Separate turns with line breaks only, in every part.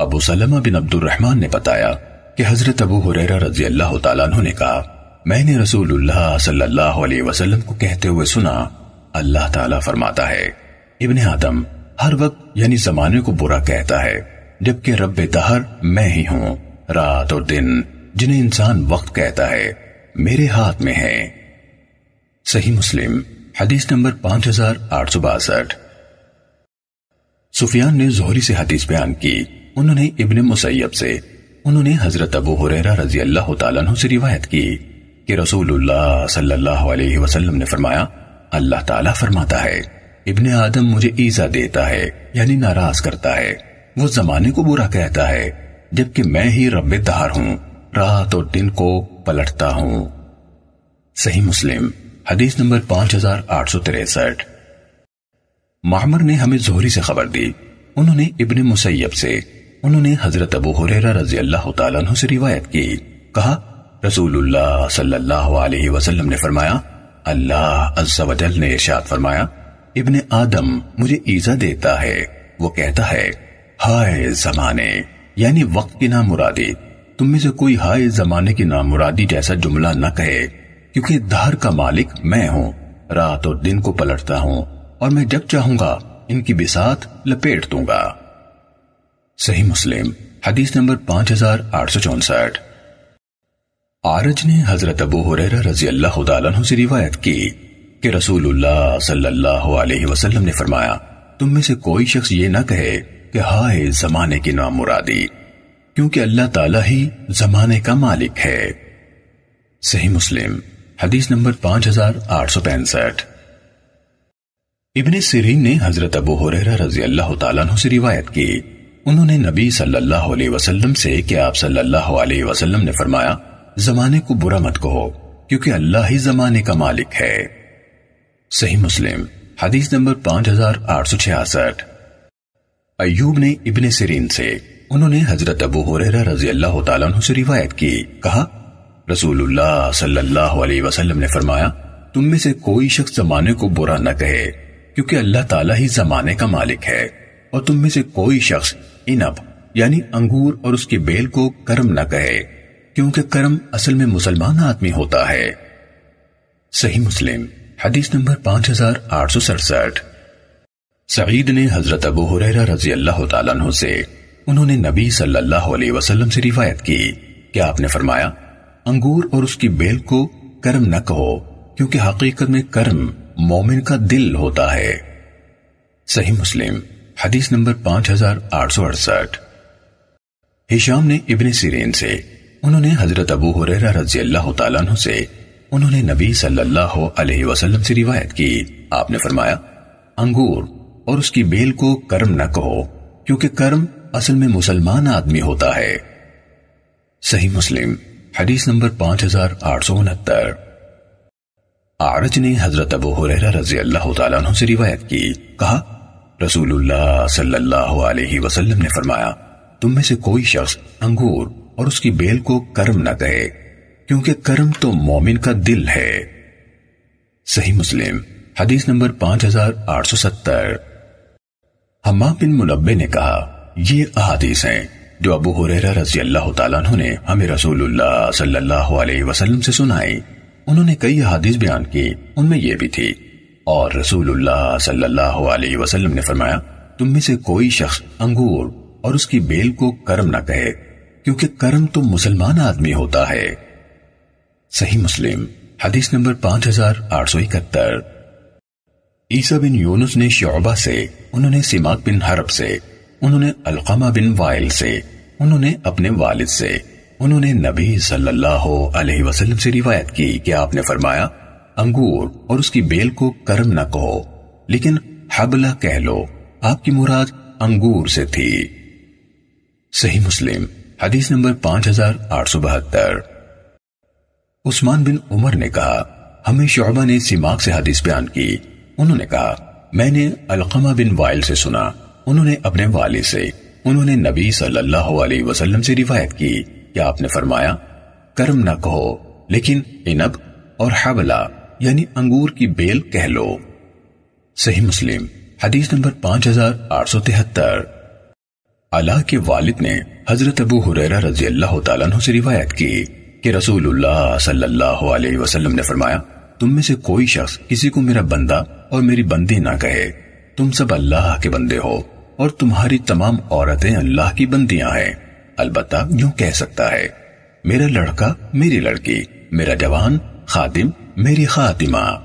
ابو سلمہ بن عبد الرحمن نے بتایا کہ حضرت ابو حریرہ رضی اللہ تعالیٰ عنہ نے کہا، میں نے رسول اللہ صلی اللہ علیہ وسلم کو کہتے ہوئے سنا، اللہ تعالیٰ فرماتا ہے، ابن آدم ہر وقت یعنی زمانے کو برا کہتا ہے، جبکہ رب دہر میں ہی ہوں، رات اور دن جنہیں انسان وقت کہتا ہے، میرے ہاتھ میں ہے صحیح مسلم، حدیث نمبر پانچ ہزار آٹھ سو باسٹھ۔ سفیان نے زہری سے حدیث بیان کی۔ انہوں نے ابن مسیب سے، انہوں نے حضرت ابو حریرہ رضی اللہ تعالیٰ عنہ سے روایت کی کہ رسول اللہ صلی اللہ علیہ وسلم نے فرمایا، اللہ تعالیٰ فرماتا ہے، ابن آدم مجھے ایزا دیتا ہے یعنی ناراض کرتا ہے، وہ زمانے کو برا کہتا ہے، جبکہ میں ہی رب دہار ہوں، رات اور دن کو پلٹتا ہوں۔ صحیح مسلم، حدیث نمبر پانچ ہزار آٹھ سو تریسٹھ۔ معمر نے ہمیں زہری سے خبر دی، انہوں نے ابن مسیب سے انہوں نے حضرت ابو حریرہ رضی اللہ تعالیٰ عنہ سے روایت کی۔ کہا، رسول اللہ صلی اللہ علیہ وسلم نے فرمایا، اللہ عز و جل نے ارشاد فرمایا، ابن آدم مجھے ایزا دیتا ہے، وہ کہتا ہے، ہائے زمانے یعنی وقت کی نام مرادی تم میں سے کوئی ہائے زمانے کی نام مرادی جیسا جملہ نہ کہے، کیونکہ دھار کا مالک میں ہوں، رات اور دن کو پلٹتا ہوں، اور میں جب چاہوں گا، ان کی بسات لپیٹ دوں گا۔ صحیح مسلم، حدیث نمبر پانچ ہزار آٹھ سو چونسٹھ۔ آرج نے حضرت ابو حریرہ رضی اللہ تعالیٰ عنہ سے روایت کی کہ رسول اللہ صلی اللہ علیہ وسلم نے فرمایا، تم میں سے کوئی شخص یہ نہ کہے کہ ہائے زمانے کی نام مرادی کیونکہ اللہ تعالیٰ ہی زمانے کا مالک ہے۔ صحیح مسلم، حدیث نمبر پانچ ہزار آٹھ سو پینسٹھ۔ ابن سیرین نے حضرت ابو حریرہ رضی اللہ تعالیٰ عنہ سے روایت کی انہوں نے نبی صلی اللہ علیہ وسلم سے کہ آپ صلی اللہ علیہ وسلم نے فرمایا، زمانے کو برا مت کہو، کیونکہ اللہ ہی زمانے کا مالک ہے۔ صحیح مسلم، حدیث نمبر پانچ ہزار آٹھ سو چھیاسٹھ۔ ایوب نے ابن سرین سے، انہوں نے حضرت ابو حریرہ رضی اللہ تعالیٰ عنہ سے روایت کی، کہا، رسول اللہ صلی اللہ علیہ وسلم نے فرمایا، تم میں سے کوئی شخص زمانے کو برا نہ کہے، کیونکہ اللہ تعالیٰ ہی زمانے کا مالک ہے۔ اور تم میں سے کوئی شخص انب یعنی انگور اور اس کی بیل کو کرم نہ کہے، کیونکہ کرم اصل میں مسلمان آدمی ہوتا ہے۔ صحیح مسلم، حدیث نمبر پانچ ہزار آٹھ سو سڑسٹھ۔ سعید نے حضرت ابو حریرہ رضی اللہ تعالیٰ عنہ سے، انہوں نے نبی صلی اللہ علیہ وسلم سے روایت کی۔ کہ آپ نے فرمایا، انگور اور اس کی بیل کو کرم نہ کہو، کیونکہ حقیقت میں کرم مومن کا دل ہوتا ہے۔ صحیح مسلم حدیث نمبر پانچ ہزار آٹھ سو اڑسٹھ۔ ہشام نے ابن سیرین سے، انہوں نے حضرت ابو حریرہ رضی اللہ تعالیٰ عنہ سے، انہوں نے نبی صلی اللہ علیہ وسلم سے روایت کی۔ آپ نے فرمایا، انگور اور اس کی بیل کو کرم نہ کہو، کیونکہ کرم اصل میں مسلمان آدمی ہوتا ہے۔ صحیح مسلم، حدیث نمبر پانچ ہزار آٹھ سو انہتر۔ آرج نے حضرت ابو حریرہ رضی اللہ تعالیٰ عنہ سے روایت کی، کہا رسول اللہ صلی اللہ علیہ وسلم نے فرمایا، تم میں سے کوئی شخص انگور اور اس کی بیل کو کرم نہ کہے، کیونکہ کرم تو مومن کا دل ہے۔ صحیح مسلم، حدیث نمبر پانچ ہزار آٹھ سو ستر۔ حمام بن ملبے نے کہا، یہ احادیث ہیں جو ابو حریرہ رضی اللہ تعالیٰ عنہ نے ہمیں رسول اللہ صلی اللہ علیہ وسلم سے سنائی۔ انہوں نے کئی احادیث بیان کی، ان میں یہ بھی تھی۔ اور رسول اللہ صلی اللہ علیہ وسلم نے فرمایا، تم میں سے کوئی شخص انگور اور اس کی بیل کو کرم نہ کہے، کیونکہ کرم تو مسلمان آدمی ہوتا ہے۔ صحیح مسلم، حدیث نمبر پانچ ہزار آٹھ سو اکہتر۔ عیسیٰ بن یونس نے شعبہ سے، انہوں نے سماق بن حرب سے، انہوں نے القمہ بن وائل سے، انہوں نے اپنے والد سے، انہوں نے نبی صلی اللہ علیہ وسلم سے روایت کی کہ آپ نے فرمایا انگور اور اس کی بیل کو کرم نہ کہو، لیکن حبلہ کہہ لو، آپ کی مراد انگور سے تھی۔ صحیح مسلم، حدیث نمبر پانچ ہزار آٹھ سو بہتر۔ عثمان بن عمر نے کہا، ہمیں شعبہ نے سماق سے حدیث بیان کی۔ انہوں نے کہا، میں نے القمہ بن وائل سے سنا۔ انہوں نے اپنے والد سے، انہوں نے نبی صلی اللہ علیہ وسلم سے روایت کی۔ کہ آپ نے فرمایا، کرم نہ کہو، لیکن انب اور حبلہ۔ یعنی انگور کی بیل کہہ لو۔ صحیح مسلم، حدیث نمبر پانچ ہزار آٹھ سو تہتر۔ اللہ کے والد نے حضرت ابو حریرہ رضی اللہ تعالیٰ عنہ سے روایت کی کہ رسول اللہ صلی اللہ علیہ وسلم نے فرمایا، تم میں سے کوئی شخص کسی کو میرا بندہ اور میری بندی نہ کہے۔ تم سب اللہ کے بندے ہو اور تمہاری تمام عورتیں اللہ کی بندیاں ہیں۔ البتہ یوں کہہ سکتا ہے، میرا لڑکا میری لڑکی، میرا جوان، خادم میری خاتمہ۔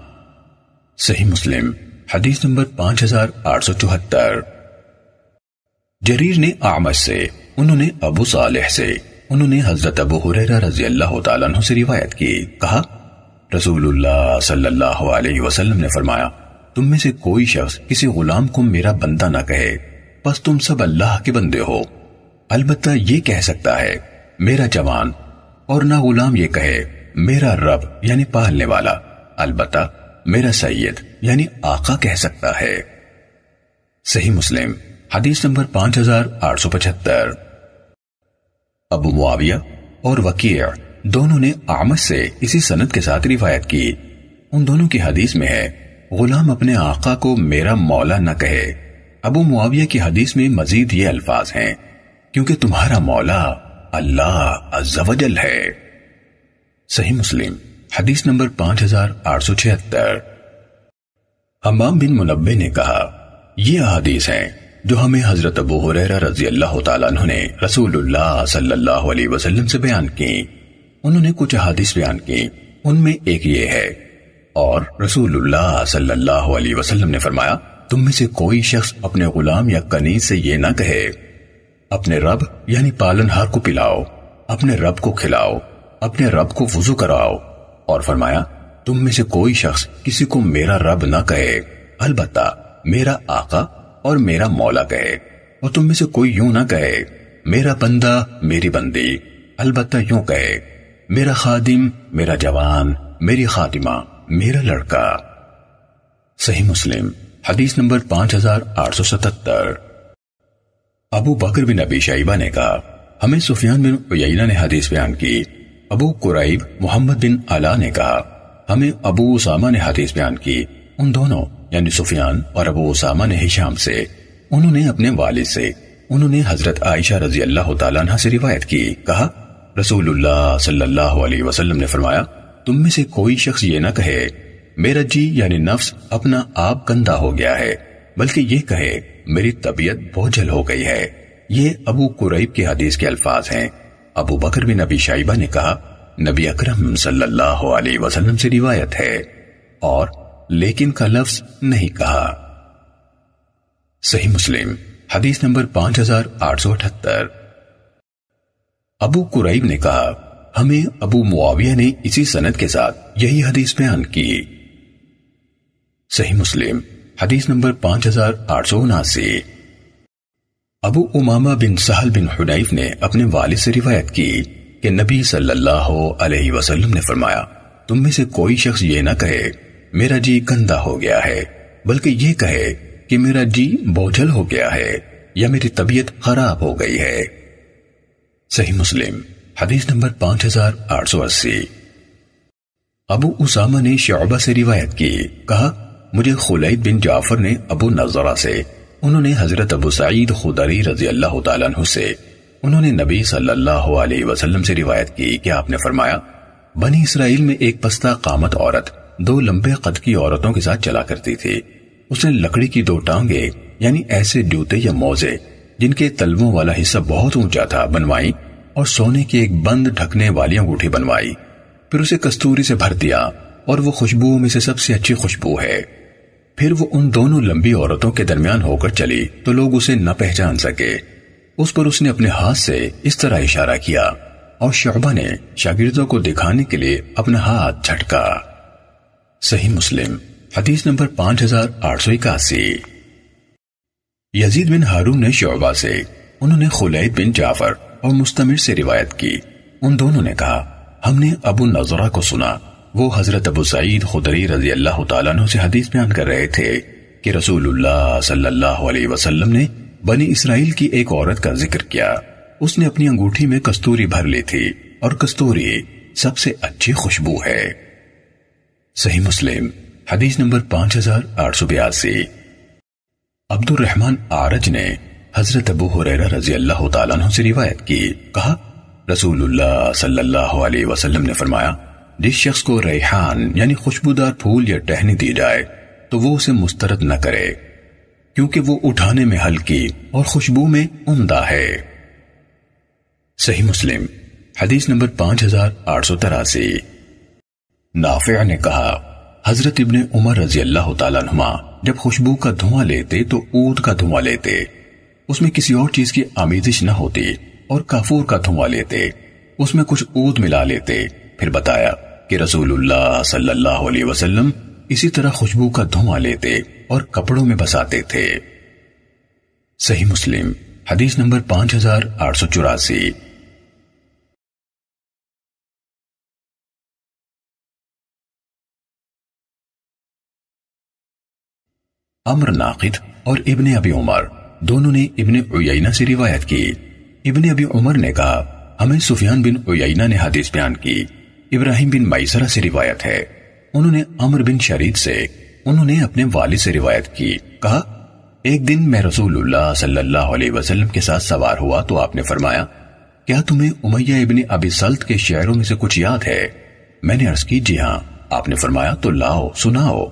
صحیح مسلم، حدیث نمبر پانچ ہزار آٹھ سو چوہتر۔ جریر نے آمد سے، انہوں نے ابو صالح سے، انہوں نے حضرت ابو حریرہ رضی اللہ تعالیٰ عنہ سے روایت کی۔ کہا رسول اللہ صلی اللہ علیہ وسلم نے فرمایا، تم میں سے کوئی شخص کسی غلام کو میرا بندہ نہ کہے، بس تم سب اللہ کے بندے ہو۔ البتہ یہ کہہ سکتا ہے، میرا جوان، اور نہ غلام یہ کہے۔ میرا رب یعنی پالنے والا، البتہ میرا سید یعنی آقا کہہ سکتا ہے۔ صحیح مسلم، حدیث نمبر پانچ ہزار آٹھ سو پچہتر۔ ابو معاویہ اور وکیع دونوں نے آمد سے اسی سنت کے ساتھ روایت کی۔ ان دونوں کی حدیث میں ہے، غلام اپنے آقا کو میرا مولا نہ کہے۔ ابو معاویہ کی حدیث میں مزید یہ الفاظ ہیں، کیونکہ تمہارا مولا اللہ عز و جل ہے۔ صحیح مسلم، حدیث نمبر پانچ ہزار آٹھ سو چھہتر۔ حمام بن منبع نے کہا، یہ حدیث ہیں جو ہمیں حضرت ابو حریرہ رضی اللہ تعالیٰ عنہ نے رسول اللہ صلی اللہ علیہ وسلم سے بیان کی۔ انہوں نے کچھ حدیث بیان کی، ان میں ایک یہ ہے، اور رسول اللہ صلی اللہ علیہ وسلم نے فرمایا، تم میں سے کوئی شخص اپنے غلام یا کنیز سے یہ نہ کہے، اپنے رب یعنی پالن ہار کو پلاؤ، اپنے رب کو کھلاؤ۔ اپنے رب کو وضو کراؤ اور فرمایا، تم میں سے کوئی شخص کسی کو میرا رب نہ کہے۔ البتہ میرا آقا اور میرا مولا کہے۔ اور تم میں سے کوئی یوں نہ کہے، میرا بندہ میری بندی، البتہ یوں کہے، میرا خادم میرا جوان، میری خاتمہ میرا لڑکا۔ صحیح مسلم، حدیث نمبر پانچ ہزار آٹھ سو ستتر۔ ابو بکر بن ابی شیبہ نے کہا، ہمیں سفیان بن عیینہ نے حدیث بیان کی۔ ابو قرائب محمد بن علا نے کہا، ہمیں ابو اسامہ نے حدیث بیان کی۔ ان دونوں یعنی سفیان اور ابو اسامہ نے ہشام سے۔ انہوں نے اپنے والد سے۔ انہوں نے حضرت عائشہ رضی اللہ تعالیٰ عنہ سے روایت کی۔ کہا، رسول اللہ صلی اللہ علیہ وسلم نے فرمایا، تم میں سے کوئی شخص یہ نہ کہے، میرا جی یعنی نفس اپنا آپ گندہ ہو گیا ہے، بلکہ یہ کہے، میری طبیعت بوجھل ہو گئی ہے۔ یہ ابو قریب کی حدیث کے الفاظ ہیں۔ ابو بکر بن نبی شائبہ نے کہا، نبی اکرم صلی اللہ علیہ وسلم سے روایت ہے اور لیکن کا لفظ نہیں کہا۔ صحیح مسلم، حدیث نمبر پانچ ہزار آٹھ سو اٹھتر ابو قریب نے کہا، ہمیں ابو معاویہ نے اسی سنت کے ساتھ یہی حدیث بیان کی۔ صحیح مسلم، حدیث نمبر پانچ ہزار آٹھ سو اناسی۔ ابو امامہ بن سہل بن حنیف نے اپنے والد سے روایت کی کہ نبی صلی اللہ علیہ وسلم نے فرمایا، تم میں سے کوئی شخص یہ نہ کہے، میرا جی گندا ہو گیا ہے، بلکہ یہ کہے کہ میرا جی بوجھل ہو گیا ہے یا میری طبیعت خراب ہو گئی ہے۔ صحیح مسلم، حدیث نمبر پانچ ہزار آٹھ سو اسی۔ ابو اسامہ نے شعبہ سے روایت کی، کہا، مجھے خلید بن جعفر نے ابو نظرہ سے انہوں نے حضرت ابو سعید خدری رضی اللہ تعالیٰ عنہ سے، انہوں نے نبی صلی اللہ علیہ وسلم سے روایت کی کہ آپ نے فرمایا، بنی اسرائیل میں ایک پستہ قامت عورت دو لمبے قد کی عورتوں کے ساتھ چلا کرتی تھی۔ اس نے لکڑی کی دو ٹانگیں یعنی ایسے جوتے یا موزے، جن کے تلووں والا حصہ بہت اونچا تھا، بنوائی اور سونے کی ایک بند ڈھکنے والی انگوٹھی بنوائی۔ پھر اسے کستوری سے بھر دیا اور وہ خوشبو میں سے سب سے اچھی خوشبو ہے۔ پھر وہ ان دونوں لمبی عورتوں کے درمیان ہو کر چلی تو لوگ اسے نہ پہچان سکے۔ اس پر اس نے اپنے ہاتھ سے اس طرح اشارہ کیا اور شعبہ نے شاگردوں کو دکھانے کے لیے اپنا ہاتھ جھٹکا۔ صحیح مسلم، حدیث نمبر پانچ ہزار آٹھ سو اکاسی۔ یزید بن ہارون نے شعبہ سے، انہوں نے خلید بن جعفر اور مستمر سے روایت کی۔ ان دونوں نے کہا، ہم نے ابو نظرہ کو سنا۔ وہ حضرت ابو سعید خدری رضی اللہ تعالیٰ عنہ سے حدیث بیان کر رہے تھے کہ رسول اللہ صلی اللہ علیہ وسلم نے بنی اسرائیل کی ایک عورت کا ذکر کیا۔ اس نے اپنی انگوٹھی میں کستوری بھر لی تھی اور کستوری سب سے اچھی خوشبو ہے۔ صحیح مسلم، حدیث نمبر پانچ ہزار آٹھ سو بیاسی۔ عبد الرحمن آرج نے حضرت ابو حریرہ رضی اللہ تعالیٰ عنہ سے روایت کی، کہا، رسول اللہ صلی اللہ علیہ وسلم نے فرمایا جس شخص کو ریحان یعنی خوشبودار پھول یا ٹہنی دی جائے، تو وہ اسے مسترد نہ کرے، کیونکہ وہ اٹھانے میں ہلکی اور خوشبو میں عمدہ ہے۔ صحیح مسلم، حدیث نمبر پانچ ہزار آٹھ سو تراسی۔ نافع نے کہا، حضرت ابن عمر رضی اللہ تعالیٰ نما جب خوشبو کا دھواں لیتے تو اود کا دھواں لیتے۔ اس میں کسی اور چیز کی آمیزش نہ ہوتی اور کافور کا دھواں لیتے۔ اس میں کچھ اود ملا لیتے، پھر بتایا کہ رسول اللہ صلی اللہ علیہ وسلم اسی طرح خوشبو کا دھواں لیتے اور کپڑوں میں بساتے تھے۔ صحیح مسلم، حدیث نمبر پانچ ہزار آٹھ سو چوراسی۔ امر ناقد اور ابن ابی عمر دونوں نے ابن عیینہ سے روایت کی۔ ابن ابی عمر نے کہا، ہمیں سفیان بن عیینہ نے حدیث بیان کی۔ ابراہیم بن مائسرہ سے روایت ہے۔ انہوں نے عمر بن شرید سے انہوں نے اپنے والد سے روایت کی۔ کہا، ایک دن میں رسول اللہ صلی اللہ علیہ وسلم کے ساتھ سوار ہوا تو آپ نے فرمایا، کیا تمہیں امیہ ابن ابی سلط کے شعروں میں سے کچھ یاد ہے؟ میں نے عرض کی جی ہاں آپ نے فرمایا، تو لاؤ، سناؤ۔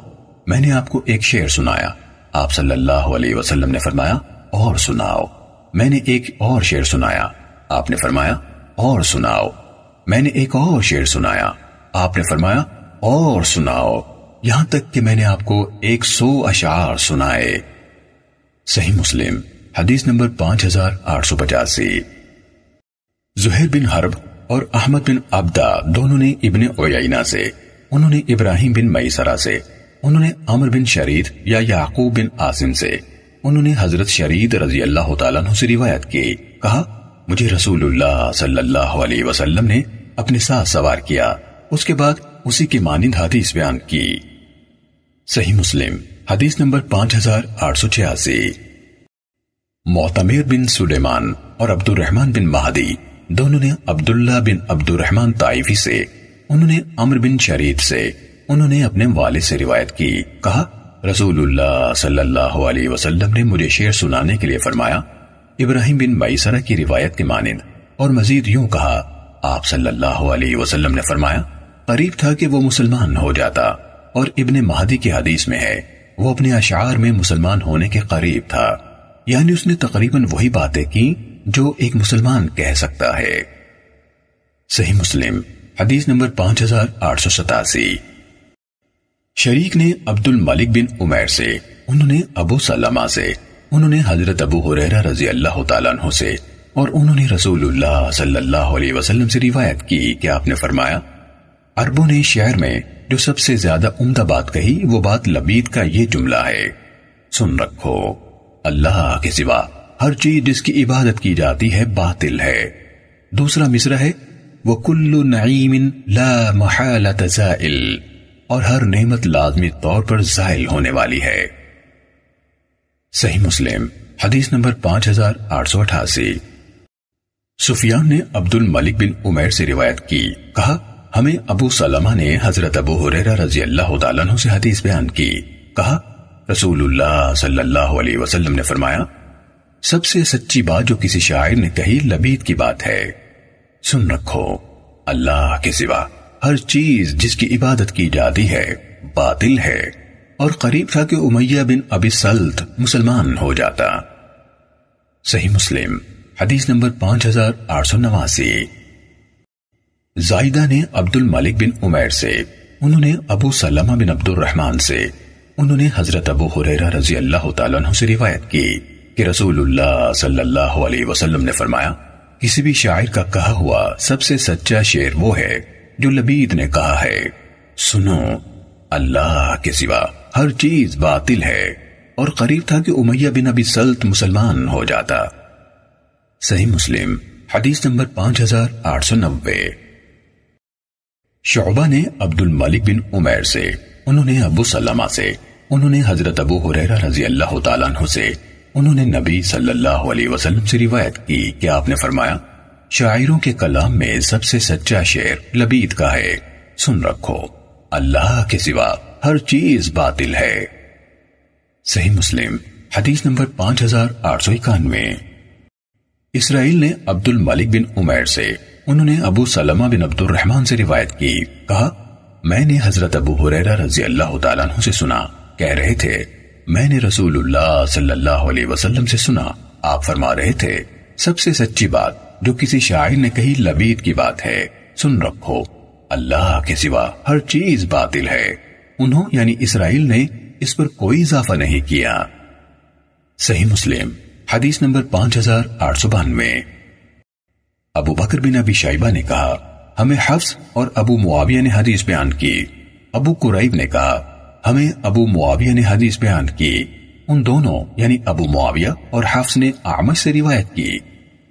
میں نے آپ کو ایک شعر سنایا۔ آپ صلی اللہ علیہ وسلم نے فرمایا، اور سناؤ۔ میں نے ایک اور شعر سنایا۔ آپ نے فرمایا، اور سناؤ۔ میں نے ایک اور شعر سنایا۔ آپ نے فرمایا، اور سناؤ، یہاں تک کہ میں نے آپ کو ایک سو اشعار سنائے۔ صحیح مسلم، حدیث نمبر پانچ ہزار آٹھ سو پچاسی۔ زہر بن حرب اور احمد بن عبدہ دونوں نے ابن اویینہ سے، انہوں نے ابراہیم بن میسرہ سے، انہوں نے عمر بن شرید یا یعقوب بن آسم سے، انہوں نے حضرت شرید رضی اللہ تعالیٰ عنہ سے روایت کی۔ کہا مجھے رسول اللہ صلی اللہ علیہ وسلم نے اپنے ساتھ سوار کیا۔ اس کے بعد اسی کی مانند حدیث بیان کی۔ صحیح مسلم، حدیث نمبر پانچ ہزار آٹھ سو چھیاسی۔ معتمیر بن سلیمان اور عبد الرحمن بن مہدی دونوں نے عبداللہ بن عبد الرحمن طائفی سے، انہوں نے عمر بن شرید سے، انہوں نے اپنے والد سے روایت کی۔ کہا، رسول اللہ صلی اللہ علیہ وسلم نے مجھے شعر سنانے کے لیے فرمایا ابراہیم بن بائیسرہ کی روایت کے مانند اور مزید یوں کہا، آپ صلی اللہ علیہ وسلم نے فرمایا، قریب تھا کہ وہ مسلمان ہو جاتا اور ابن مہدی کی حدیث میں ہے، وہ اپنے اشعار میں مسلمان ہونے کے قریب تھا۔ یعنی اس نے تقریباً وہی باتیں کی جو ایک مسلمان کہہ سکتا ہے۔ صحیح مسلم، حدیث نمبر پانچ ہزار آٹھ سو ستاسی۔ شریک نے عبد الملک بن عمیر سے، انہوں نے ابو سلمہ سے انہوں نے حضرت ابو حریرہ رضی اللہ تعالیٰ عنہ سے اور انہوں نے رسول اللہ صلی اللہ علیہ وسلم سے روایت کی کہ آپ نے فرمایا، عربوں نے شہر میں جو سب سے زیادہ عمدہ بات کہی، وہ بات لبید کا یہ جملہ ہے، سن رکھو، اللہ کے سوا ہر چیز جس کی عبادت کی جاتی ہے باطل ہے۔ دوسرا مصرہ ہے، وَكُلُّ نَعِيمٍ لَا مَحَالَةَ زَائِلٍ اور ہر نعمت لازمی طور پر زائل ہونے والی ہے۔ صحیح مسلم، حدیث نمبر پانچ ہزار آٹھ سو اٹھاسی۔ سفیان نے عبد الملک بن عمیر سے روایت کی، کہا، ہمیں ابو سلمہ نے حضرت ابو حریرہ رضی اللہ تعالیٰ عنہ سے حدیث بیان کی۔ کہا، رسول اللہ صلی اللہ علیہ وسلم نے فرمایا، سب سے سچی بات جو کسی شاعر نے کہی لبید کی بات ہے۔ سن رکھو، اللہ کے سوا ہر چیز جس کی عبادت کی جاتی ہے باطل ہے۔ اور قریب تھا کہ امیہ بن ابی سلط مسلمان ہو جاتا۔ صحیح مسلم، حدیث نمبر پانچ ہزار آٹھ سو نواسی۔ زائدہ نے عبد الملک بن عمیر سے، انہوں نے ابو سلمہ بن عبد الرحمن سے، انہوں نے حضرت ابو حریرہ رضی اللہ تعالیٰ عنہ سے روایت کی کہ رسول اللہ صلی اللہ علیہ وسلم نے فرمایا، کسی بھی شاعر کا کہا ہوا سب سے سچا شعر وہ ہے جو لبید نے کہا ہے، سنو۔ اللہ کے سوا ہر چیز باطل ہے۔ اور قریب تھا کہ امیہ بن ابی سلط مسلمان ہو جاتا۔ صحیح مسلم، حدیث نمبر پانچ ہزار آٹھ سو نوے۔ شعبہ نے عبد الملک بن عمیر سے، انہوں نے ابو سلمہ سے، انہوں نے حضرت ابو حریرہ رضی اللہ تعالیٰ عنہ سے، انہوں نے نبی صلی اللہ علیہ وسلم سے روایت کی کہ آپ نے فرمایا، شاعروں کے کلام میں سب سے سچا شعر لبید کا ہے۔ سن رکھو۔ اللہ کے سوا ہر چیز باطل ہے۔ صحیح مسلم، حدیث نمبر پانچ ہزار آٹھ سو اکانوے۔ اسرائیل نے عبد الملک بن عمیر سے، انہوں نے ابو سلمہ بن عبد الرحمن سے روایت کی، کہا، میں نے حضرت ابو حریرہ رضی اللہ تعالیٰ عنہ سے سنا، کہہ رہے تھے، میں نے رسول اللہ صلی اللہ علیہ وسلم سے سنا، آپ فرما رہے تھے، سب سے سچی بات جو کسی شاعر نے کہی لبید کی بات ہے، سن رکھو۔ اللہ کے سوا ہر چیز باطل ہے۔ انہوں یعنی اسرائیل نے اس پر کوئی اضافہ نہیں کیا۔ صحیح مسلم، حدیث نمبر پانچ ہزار آٹھ سو بانوے۔ ابو بکر بن ابی شائبہ نے کہا، ہمیں حفظ اور ابو معاویہ نے حدیث بیان کی۔ ابو قریب نے کہا، ہمیں ابو معاویہ نے حدیث بیان کی۔ ان دونوں یعنی ابو معاویہ اور حفظ نے آمش سے روایت کی۔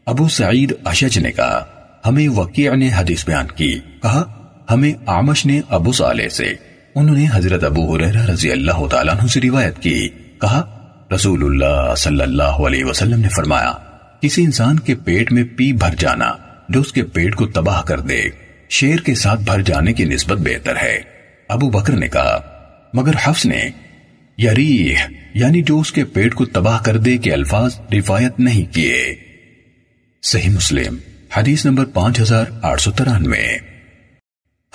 ابو سعید اشج نے کہا، ہمیں وقیع نے حدیث بیان کی۔ کہا ہمیں آمش نے ابو صالح سے، انہوں نے حضرت ابو حریرہ رضی اللہ تعالیٰ عنہ سے روایت کی۔ کہا رسول اللہ صلی اللہ علیہ وسلم نے فرمایا، کسی انسان کے پیٹ میں پی بھر جانا جو اس کے پیٹ کو تباہ کر دے، شیر کے ساتھ بھر جانے کی نسبت بہتر ہے۔ ابو بکر نے کہا، مگر حفظ نے، یریح یعنی جو اس کے پیٹ کو تباہ کر دے کے الفاظ روایت نہیں کیے۔ صحیح مسلم، حدیث نمبر پانچ ہزار آٹھ سو ترانوے۔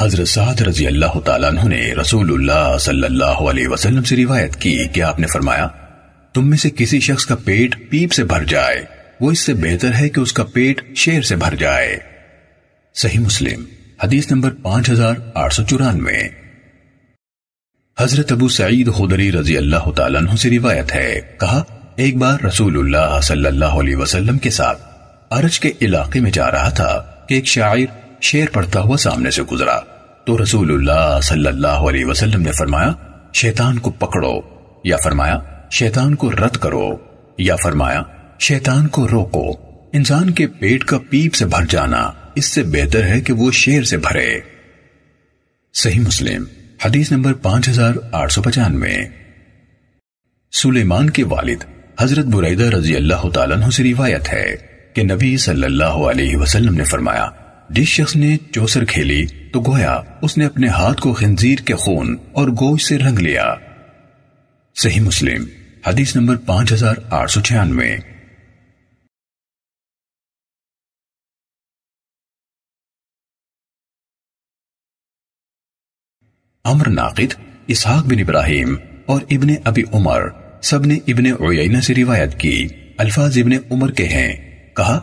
حضرت سعد رضی اللہ تعالیٰ عنہ نے رسول اللہ صلی اللہ علیہ وسلم سے روایت کی کہ آپ نے فرمایا، تم میں سے کسی شخص کا پیٹ پیپ سے بھر جائے، وہ اس سے بہتر ہے کہ اس کا پیٹ شیر سے بھر جائے۔ صحیح مسلم، حدیث نمبر پانچ ہزار آٹھ سو چورانوے۔ حضرت ابو سعید خدری رضی اللہ تعالیٰ عنہ سے روایت ہے، کہا، ایک بار رسول اللہ صلی اللہ علیہ وسلم کے ساتھ عرج کے علاقے میں جا رہا تھا کہ ایک شاعر شیر پڑھتا ہوا سامنے سے گزرا۔ تو رسول اللہ صلی اللہ علیہ وسلم نے فرمایا، شیطان کو پکڑو، یا فرمایا، شیطان کو رد کرو، یا فرمایا، شیطان کو روکو۔ انسان کے پیٹ کا پیپ سے بھر جانا اس سے بہتر ہے کہ وہ شیر سے بھرے۔ صحیح مسلم، حدیث نمبر پانچ ہزار آٹھ سو پچانوے۔ سلیمان کے والد حضرت بریدہ رضی اللہ تعالیٰ عنہ سے روایت ہے کہ نبی صلی اللہ علیہ وسلم نے فرمایا جس شخص نے چوسر کھیلی تو گویا اس نے اپنے ہاتھ کو خنزیر کے خون اور گوشت سے رنگ لیا۔ صحیح مسلم، حدیث نمبر پانچ ہزار آٹھ سو چھیانوے۔ امر ناقد، اسحاق بن ابراہیم اور ابن ابی عمر، سب نے ابن عیینہ سے روایت کی۔ الفاظ ابن عمر کے ہیں۔ کہا،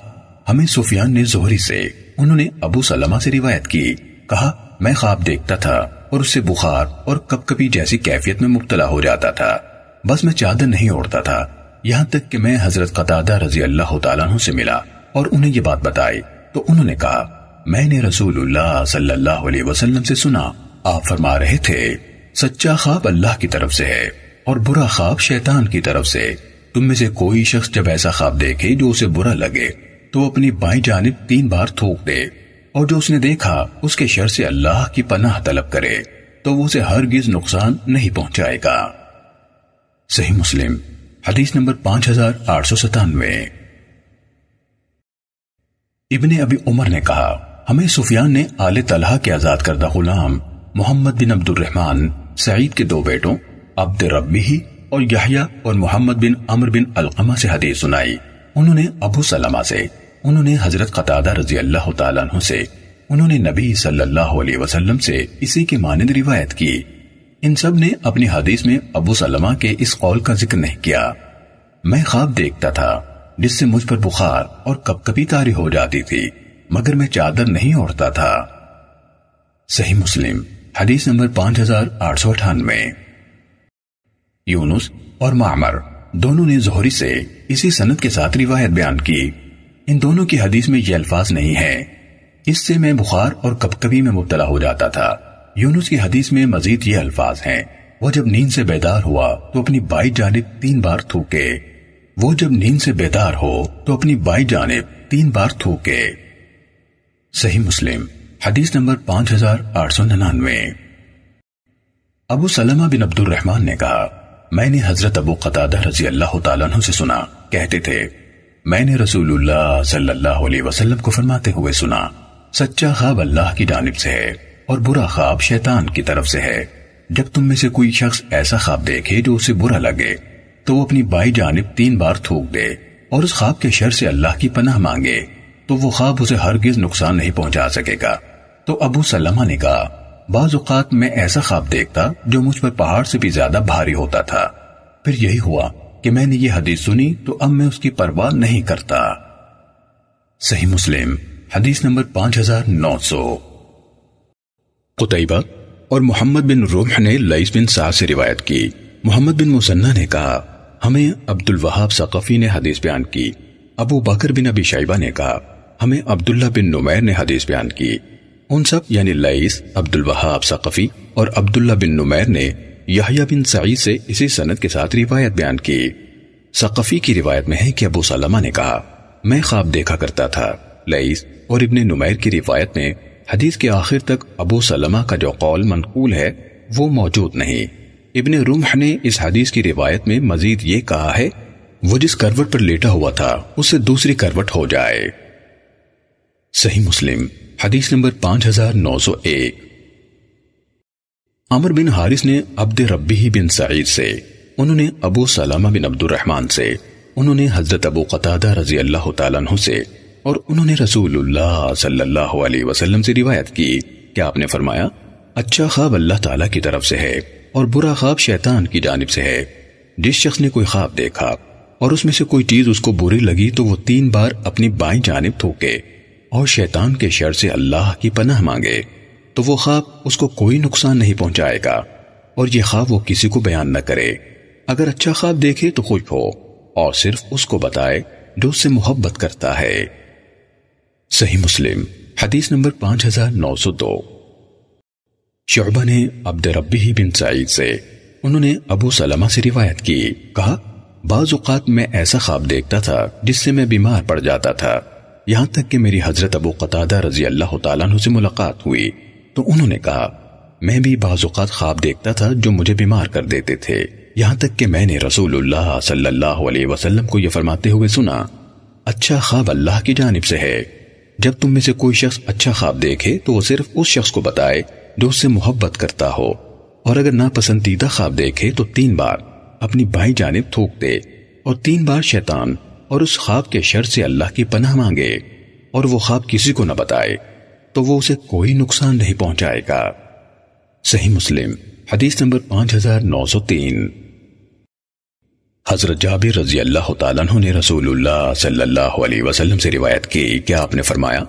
ہمیں سفیان نے زہری سے۔ انہوں نے ابو سلمہ سے روایت کی۔ کہا، میں خواب دیکھتا تھا اور اس سے بخار اور کب کبھی جیسی کیفیت میں مبتلا ہو جاتا تھا۔ بس میں چادر نہیں اوڑتا تھا۔ یہاں تک کہ میں حضرت قطادہ رضی اللہ تعالیٰ عنہ سے ملا اور انہیں یہ بات بتائی۔ تو انہوں نے کہا، میں نے رسول اللہ صلی اللہ علیہ وسلم سے سنا، آپ فرما رہے تھے، سچا خواب اللہ کی طرف سے ہے اور برا خواب شیطان کی طرف سے۔ تم میں سے کوئی شخص جب ایسا خواب دیکھے جو اسے برا لگے۔ تو وہ اپنی بائیں جانب تین بار تھوک دے اور جو اس نے دیکھا، اس کے شر سے اللہ کی پناہ طلب کرے، تو وہ اسے ہرگز نقصان نہیں پہنچائے گا۔ صحیح مسلم، حدیث نمبر پانچ ہزار آٹھ سو ستانوے۔ ابن ابی عمر نے کہا، ہمیں سفیان نے آل طلحہ کے آزاد کردہ غلام محمد بن عبد الرحمن سعید کے دو بیٹوں، عبد ربی اور یحییٰ اور محمد بن عمر بن القمہ سے حدیث سنائی۔ انہوں نے ابو سلمہ سے انہوں نے حضرت قطادہ رضی اللہ تعالیٰ عنہ سے، انہوں نے نبی صلی اللہ علیہ وسلم سے اسی کی مانند روایت کی۔ ان سب نے اپنی حدیث میں ابو سلمہ کے اس قول کا ذکر نہیں کیا۔ میں خواب دیکھتا تھا، جس سے مجھ پر بخار اور کب کبھی تاری ہو جاتی تھی، مگر میں چادر نہیں اوڑتا تھا۔ صحیح مسلم، حدیث نمبر پانچ ہزار آٹھ سو اٹھانوے۔ یونس اور معمر دونوں نے زہری سے اسی سنت کے ساتھ روایت بیان کی۔ ان دونوں کی حدیث میں یہ الفاظ نہیں ہے اس سے میں بخار اور کب کبھی میں مبتلا ہو جاتا تھا۔ یونس کی حدیث میں مزید یہ الفاظ ہیں۔ وہ جب نیند سے بیدار ہوا تو اپنی بائی جانب تین بار تھوکے۔ وہ جب نیند سے بیدار ہو تو اپنی بائی جانب تین بار تھوکے۔ صحیح مسلم، حدیث نمبر پانچ ہزار آٹھ سو ننانوے۔ ابو سلمہ بن عبد الرحمن نے کہا، میں نے حضرت ابو قطادہ رضی اللہ تعالیٰ عنہ سے سنا، کہتے تھے میں نے رسول اللہ صلی اللہ علیہ وسلم کو فرماتے ہوئے سنا، سچا خواب اللہ کی جانب سے ہے اور برا خواب شیطان کی طرف سے ہے۔ جب تم میں سے کوئی شخص ایسا خواب دیکھے جو اسے برا لگے، تو وہ اپنی بائی جانب تین بار تھوک دے اور اس خواب کے شر سے اللہ کی پناہ مانگے، تو وہ خواب اسے ہرگز نقصان نہیں پہنچا سکے گا۔ تو ابو سلمہ نے کہا، بعض اوقات میں ایسا خواب دیکھتا جو مجھ پر پہاڑ سے بھی زیادہ بھاری ہوتا تھا۔ پھر یہی ہوا کہ میں نے یہ حدیث سنی تو اب میں اس کی پرواہ نہیں کرتا۔ صحیح مسلم، حدیث نمبر پانچ ہزار نو سو۔ قطعبہ اور محمد بن روح نے لئیس بن سعد سے روایت کی۔ محمد بن مسنہ نے کہا، ہمیں عبد الوہاب ثقفی نے حدیث بیان کی۔ ابو بکر بن ابی شیبہ نے کہا، ہمیں عبداللہ بن نمیر نے حدیث بیان کی۔ ان سب یعنی لئیس عبد الوہاب ثقفی اور عبداللہ بن نمیر نے یحییٰ بن سعید سے اسی سند کے ساتھ روایت بیان کی۔ ثقفی کی روایت میں ہے کہ ابو سلمہ نے کہا، میں خواب دیکھا کرتا تھا لئیس اور ابن نمیر کی روایت میں حدیث کے آخر تک ابو سلمہ کا جو قول منقول ہے، وہ موجود نہیں۔ ابن رمح نے اس حدیث کی روایت میں مزید یہ کہا ہے، وہ جس کروٹ پر لیٹا ہوا تھا، اس سے دوسری کروٹ ہو جائے۔ صحیح مسلم، حدیث نمبر پانچ ہزار نو سو ایک۔ عمر بن حارث نے عبد ربی بن سعید سے، انہوں نے ابو سلامہ بن عبد الرحمن سے، انہوں نے حضرت ابو قتادہ رضی اللہ تعالیٰ عنہ سے، اور انہوں نے رسول اللہ صلی اللہ علیہ وسلم سے روایت کی۔ کہ آپ نے فرمایا اچھا خواب اللہ تعالیٰ کی طرف سے ہے اور برا خواب شیطان کی جانب سے ہے۔ جس شخص نے کوئی خواب دیکھا اور اس میں سے کوئی چیز اس کو بری لگی تو وہ تین بار اپنی بائیں جانب تھوکے اور شیطان کے شر سے اللہ کی پناہ مانگے۔ تو وہ خواب اس کو کوئی نقصان نہیں پہنچائے گا اور یہ خواب وہ کسی کو بیان نہ کرے۔ اگر اچھا خواب دیکھے تو خوش ہو اور صرف اس کو بتائے جو اس سے محبت کرتا ہے۔ صحیح مسلم، حدیث نمبر پانچ ہزار نو سو دو۔ شعبہ نے عبد ربی بن سعید سے، انہوں نے ابو سلمہ سے روایت کی۔ کہا، بعض اوقات میں ایسا خواب دیکھتا تھا جس سے میں بیمار پڑ جاتا تھا۔ یہاں تک کہ میری حضرت ابو قطادہ رضی اللہ تعالیٰ عنہ سے ملاقات ہوئی۔ تو انہوں نے کہا، میں بھی بعض اوقات خواب دیکھتا تھا جو مجھے بیمار کر دیتے تھے۔ یہاں تک کہ میں نے رسول اللہ صلی اللہ علیہ وسلم کو یہ فرماتے ہوئے سنا اچھا خواب اللہ کی جانب سے ہے۔ جب تم میں سے کوئی شخص اچھا خواب دیکھے تو وہ صرف اس شخص کو بتائے جو اس سے محبت کرتا ہو۔ اور اگر ناپسندیدہ خواب دیکھے تو تین بار اپنی بھائی جانب تھوک دے اور تین بار شیطان اور اس خواب کے شر سے اللہ کی پناہ مانگے اور وہ خواب کسی کو نہ بتائے۔ تو وہ اسے کوئی نقصان نہیں پہنچائے گا۔ صحیح مسلم، حدیث نمبر پانچ ہزار نو سو تین۔ حضرت جابر رضی اللہ تعالیٰ عنہ نے رسول اللہ صلی اللہ علیہ وسلم سے روایت کی کہ آپ نے فرمایا؟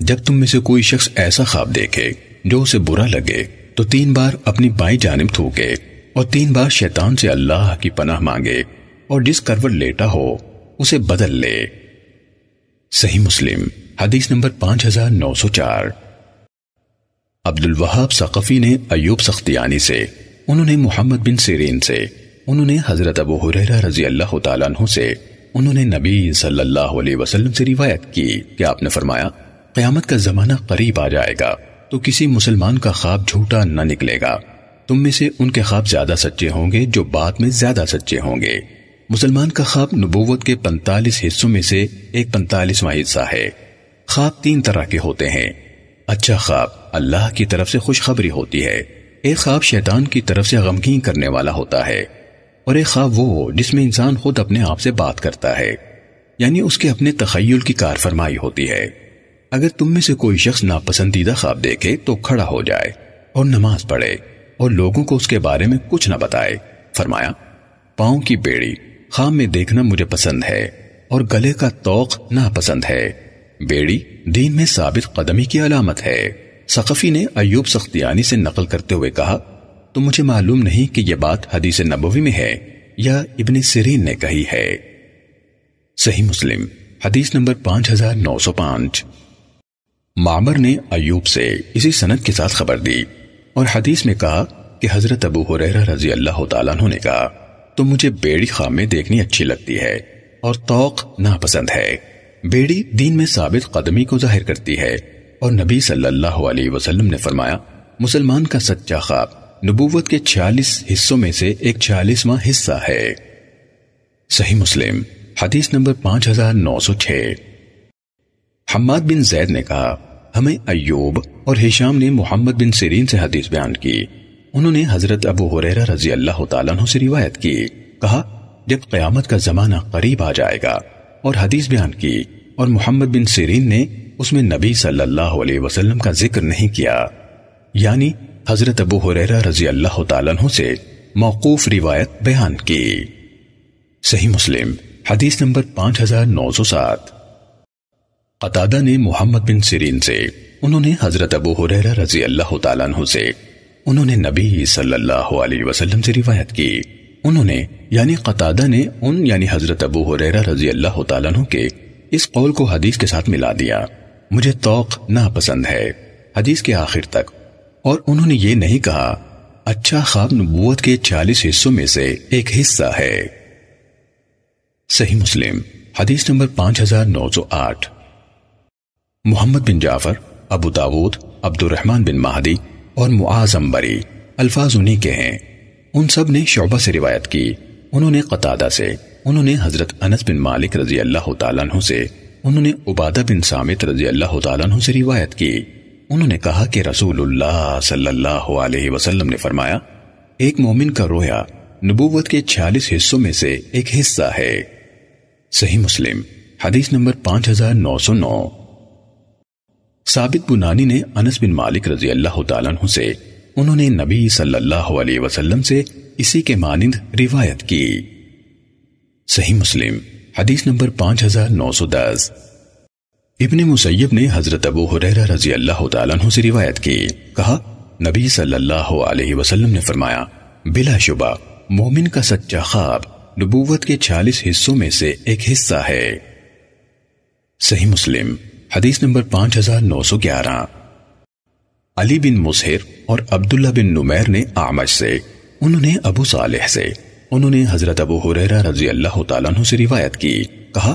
جب تم میں سے کوئی شخص ایسا خواب دیکھے جو اسے برا لگے، تو تین بار اپنی بائیں جانب تھوکے اور تین بار شیطان سے اللہ کی پناہ مانگے اور جس کروٹ لیٹا ہو، اسے بدل لے۔ صحیح مسلم، حدیث نمبر پانچ ہزار نو سو چار۔ عبد الوہاب ثقفی نے ایوب سختیانی سے، انہوں نے محمد بن سیرین سے، انہوں نے حضرت ابو حریرہ رضی اللہ تعالیٰ عنہ سے، انہوں نے نبی صلی اللہ علیہ وسلم سے روایت کی۔ کہ آپ نے فرمایا، قیامت کا زمانہ قریب آ جائے گا، تو کسی مسلمان کا خواب جھوٹا نہ نکلے گا۔ تم میں سے ان کے خواب زیادہ سچے ہوں گے جو بعد میں زیادہ سچے ہوں گے۔ مسلمان کا خواب نبوت کے پنتالیس حصوں میں سے ایک پنتالیسواں حصہ ہے۔ خواب تین طرح کے ہوتے ہیں۔ اچھا خواب اللہ کی طرف سے خوشخبری ہوتی ہے۔ ایک خواب شیطان کی طرف سے غمگین کرنے والا ہوتا ہے۔ اور ایک خواب وہ جس میں انسان خود اپنے آپ سے بات کرتا ہے۔ یعنی اس کے اپنے تخیل کی کار فرمائی ہوتی ہے۔ اگر تم میں سے کوئی شخص ناپسندیدہ خواب دیکھے تو کھڑا ہو جائے اور نماز پڑھے اور لوگوں کو اس کے بارے میں کچھ نہ بتائے۔ فرمایا، پاؤں کی بیڑی۔ خواب میں دیکھنا مجھے پسند ہے اور گلے کا توق ناپسند ہے۔ بیڑی دین میں ثابت قدمی کی علامت ہے۔ سقفی نے ایوب سختیانی سے نقل کرتے ہوئے کہا، تو مجھے معلوم نہیں کہ یہ بات حدیث نبوی میں ہے یا ابن سیرین نے کہی ہے۔ صحیح مسلم، حدیث نمبر پانچ ہزار نو سو پانچ۔ معمر نے ایوب سے اسی سنت کے ساتھ خبر دی اور حدیث میں کہا کہ حضرت ابو حریرہ رضی اللہ تعالیٰ نے کہا تو مجھے بیڑی خام میں دیکھنی اچھی لگتی ہے اور توق ناپسند ہے۔ بیڑی دین میں ثابت قدمی کو ظاہر کرتی ہے۔ اور نبی صلی اللہ علیہ وسلم نے فرمایا، مسلمان کا سچا خواب نبوت کے چھیالیس حصوں میں سے ایک چھیالیسواں حصہ ہے۔ صحیح مسلم، حدیث نمبر پانچ ہزار نو سو چھ۔ حماد بن زید نے کہا، ہمیں ایوب اور ہشام نے محمد بن سیرین سے حدیث بیان کی۔ انہوں نے حضرت ابو حریرہ رضی اللہ تعالیٰ عنہ سے روایت کی، کہا، جب قیامت کا زمانہ قریب آ جائے گا اور حدیث بیان کی اور محمد بن سیرین نے اس میں نبی صلی اللہ علیہ وسلم کا ذکر نہیں کیا۔ یعنی حضرت ابو حریرہ رضی اللہ تعالیٰ عنہ سے موقوف روایت بیان کی۔ صحیح مسلم، حدیث نمبر پانچ ہزار نو سو سات۔ قطادہ نے محمد بن سیرین سے، انہوں نے حضرت ابو حریرہ رضی اللہ تعالیٰ عنہ سے انہوں نے نبی صلی اللہ علیہ وسلم سے روایت کی۔ انہوں نے یعنی قطادہ نے ان یعنی حضرت ابو حریرہ رضی اللہ تعالیٰ عنہ کے اس قول کو حدیث کے ساتھ ملا دیا۔ مجھے توق ناپسند ہے حدیث کے آخر تک۔ اور انہوں نے یہ نہیں کہا اچھا خواب نبوت کے چالیس حصوں میں سے ایک حصہ ہے۔ صحیح مسلم، حدیث نمبر پانچ ہزار نو سو آٹھ۔ محمد بن جعفر، ابو داود عبد الرحمن بن مہدی اور معاذ امبری الفاظ انہی کے ہیں۔ ان سب نے شعبہ سے روایت کی۔ انہوں نے قطادہ سے، انہوں نے حضرت انس بن مالک رضی اللہ تعالیٰ عنہ سے، انہوں نے عبادہ بن سامت رضی اللہ تعالیٰ عنہ سے روایت کی۔ انہوں نے کہا کہ رسول اللہ صلی اللہ علیہ وسلم نے فرمایا، ایک مومن کا رویا نبوت کے چھیالیس حصوں میں سے ایک حصہ ہے۔ صحیح مسلم، حدیث نمبر پانچ ہزار نو سو نو۔ ثابت بنانی نے انس بن مالک رضی اللہ تعالیٰ عنہ سے، انہوں نے نبی صلی اللہ علیہ وسلم سے اسی کے مانند روایت کی۔ صحیح مسلم، حدیث نمبر پانچ ہزار نو سو دس۔ ابن مسیب نے حضرت ابو حریرہ رضی اللہ تعالیٰ عنہ سے روایت کی۔ کہا، نبی صلی اللہ علیہ وسلم نے فرمایا، بلا شبہ، مومن کا سچا خواب نبوت کے چھالیس حصوں میں سے ایک حصہ ہے۔ صحیح مسلم حدیث نمبر پانچ ہزار نو سو گیارہ۔ علی بن مسہر اور عبداللہ بن نمیر نے آمش سے، انہوں نے ابو صالح سے، انہوں نے حضرت ابو حریرہ رضی اللہ تعالیٰ عنہ سے روایت کی۔ کہا،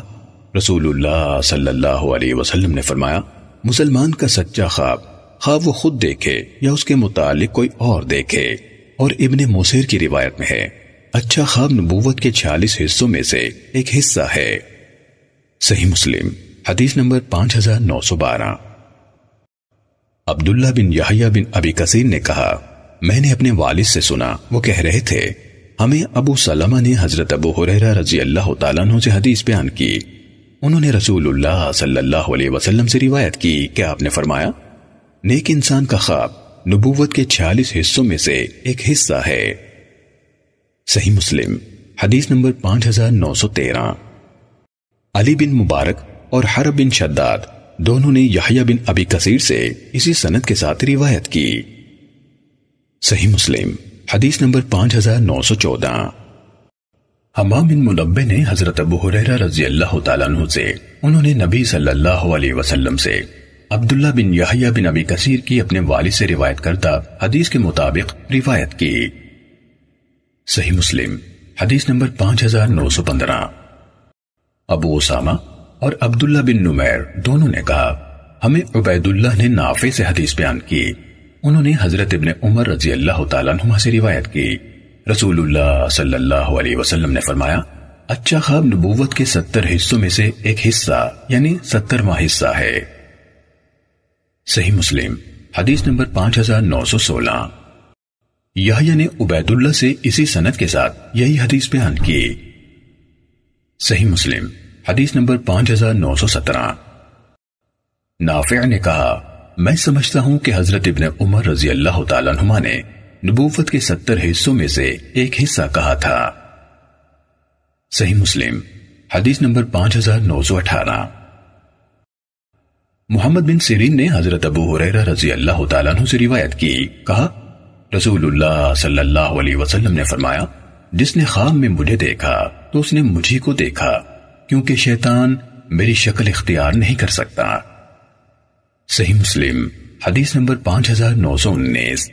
رسول اللہ صلی اللہ علیہ وسلم نے فرمایا، مسلمان کا سچا خواب خواب وہ خود دیکھے یا اس کے متعلق کوئی اور دیکھے۔ اور ابن موسیر کی روایت میں ہے اچھا خواب نبوت کے چھیالیس حصوں میں سے ایک حصہ ہے۔ صحیح مسلم۔ حدیث نمبر پانچ ہزار نو سو بارہ۔ عبداللہ بن یحییٰ بن ابی کثیر نے کہا، میں نے اپنے والد سے سنا، وہ کہہ رہے تھے، ہمیں ابو سلمہ نے حضرت ابو حریرہ رضی اللہ تعالیٰ عنہ سے حدیث بیان کی۔ انہوں نے رسول اللہ صلی اللہ علیہ وسلم سے روایت کی کہ آپ نے فرمایا؟ نیک انسان کا خواب نبوت کے چھیالیس حصوں میں سے ایک حصہ ہے۔ صحیح مسلم، حدیث نمبر پانچ ہزار نو سو تیرہ۔ علی بن مبارک اور حرب بن شداد دونوں نے یحییٰ بن ابی کثیر سے اسی سنت کے ساتھ روایت کی۔ صحیح مسلم، حدیث نمبر پانچ ہزار نو سو چودہ۔ حمام بن منبع نے حضرت ابو حریرہ رضی اللہ تعالیٰ عنہ سے، انہوں نے نبی صلی اللہ علیہ وسلم سے عبداللہ بن یحییٰ بن ابی کثیر کی اپنے والد سے روایت کرتا حدیث کے مطابق روایت کی۔ صحیح مسلم، حدیث نمبر پانچ ہزار نو سو پندرہ۔ ابو اسامہ اور عبداللہ بن نمیر دونوں نے کہا، ہمیں عبید اللہ نے نافع سے حدیث بیان کی۔ انہوں نے حضرت ابن عمر رضی اللہ تعالیٰ عنہ سے روایت کی۔ رسول اللہ صلی اللہ علیہ وسلم نے فرمایا اچھا خواب نبوت کے ستر حصوں میں سے ایک حصہ یعنی سترواں حصہ ہے۔ صحیح مسلم، حدیث نمبر پانچ ہزار نو سو سولہ۔ یحییٰ نے عبید اللہ سے اسی سنت کے ساتھ یہی حدیث بیان کی۔ صحیح مسلم حدیث نمبر پانچ ہزار نو سو سترہ۔ نافع نے کہا، میں سمجھتا ہوں کہ حضرت ابن عمر رضی اللہ تعالیٰ عنہ نے نبوت کے ستر حصوں میں سے ایک حصہ کہا تھا۔ صحیح مسلم، حدیث نمبر پانچ ہزار نو سو اٹھارہ۔ محمد بن سیرین نے حضرت ابو حریرہ رضی اللہ تعالیٰ عنہ سے روایت کی۔ کہا، رسول اللہ صلی اللہ علیہ وسلم نے فرمایا، جس نے خام میں مجھے دیکھا، تو اس نے مجھے کو دیکھا۔ کیونکہ شیطان میری شکل اختیار نہیں کر سکتا۔ صحیح مسلم، حدیث نمبر پانچ ہزار نو سو انیس۔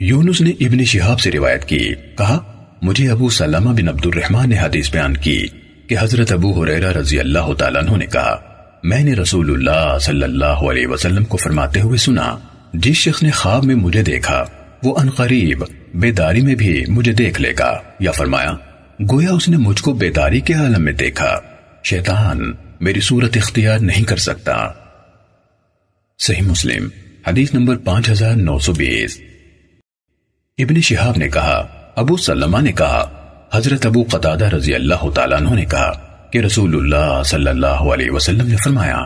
یونس نے ابن شہاب سے روایت کی، کہا، مجھے ابو سلمہ بن عبد الرحمن نے حدیث بیان کی کہ حضرت ابو حریرہ رضی اللہ تعالیٰ عنہ نے کہا، میں نے رسول اللہ صلی اللہ علیہ وسلم کو فرماتے ہوئے سنا، جس شخص نے خواب میں مجھے دیکھا، وہ انقریب بیداری میں بھی مجھے دیکھ لے گا، یا فرمایا گویا اس نے مجھ کو بیداری کے عالم میں دیکھا۔ شیطان میری صورت اختیار نہیں کر سکتا۔ صحیح مسلم، حدیث نمبر پانچ ہزار نو سو بیس۔ ابن شہاب نے کہا، ابو سلمہ نے کہا، حضرت ابو قطادہ رضی اللہ تعالیٰ عنہ نے کہا کہ رسول اللہ صلی اللہ علیہ وسلم نے فرمایا،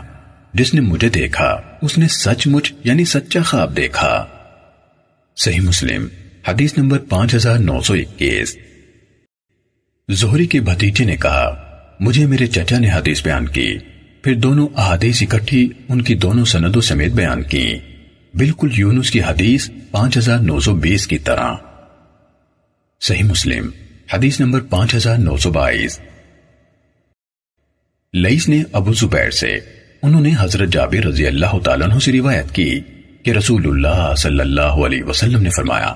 جس نے مجھے دیکھا، اس نے سچ مچ یعنی سچا خواب دیکھا۔ صحیح مسلم، حدیث نمبر پانچ ہزار نو سو اکیس۔ زہری کے بھتیجے نے کہا، مجھے میرے چچا نے حدیث بیان کی۔ پھر دونوں احادیث اکٹھی ان کی دونوں سندوں سمیت بیان کی۔ بالکل یونس کی حدیث پانچ ہزار نو سو بیس کی طرح۔ صحیح مسلم، حدیث نمبر پانچ ہزار نو سو بائیس۔ لئیس نے ابو زبیر سے، انہوں نے حضرت جابر رضی اللہ تعالیٰ عنہ سے روایت کی کہ رسول اللہ صلی اللہ علیہ وسلم نے فرمایا،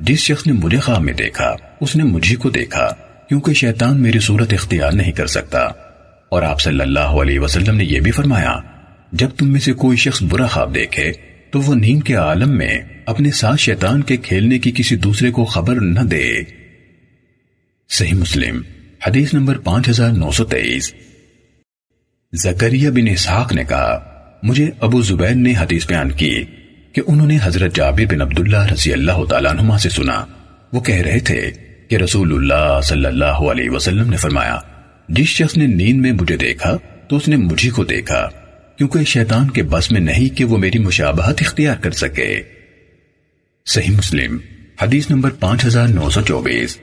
جس شخص نے مجھے خواب میں دیکھا، اس نے مجھے کو دیکھا۔ کیونکہ شیطان میری صورت اختیار نہیں کر سکتا۔ اور آپ صلی اللہ علیہ وسلم نے یہ بھی فرمایا، جب تم میں سے کوئی شخص برا خواب دیکھے، تو وہ نیند کے عالم میں اپنے ساتھ شیطان کے کھیلنے کی کسی دوسرے کو خبر نہ دے۔ صحیح مسلم، حدیث نمبر پانچ ہزار نو سو تیئیس۔ زکریہ بن اسحاق نے کہا، مجھے ابو زبیر نے حدیث بیان کی کہ انہوں نے حضرت جابر بن عبداللہ رضی اللہ تعالیٰ عنہ سے سنا۔ وہ کہہ رہے تھے کہ رسول اللہ صلی اللہ علیہ وسلم نے فرمایا، جس شخص نے نیند میں مجھے دیکھا، تو اس نے مجھے کو دیکھا، کیونکہ شیطان کے بس میں نہیں کہ وہ میری مشابہت اختیار کر سکے۔ صحیح مسلم، حدیث نمبر پانچ ہزار نو سو چوبیس۔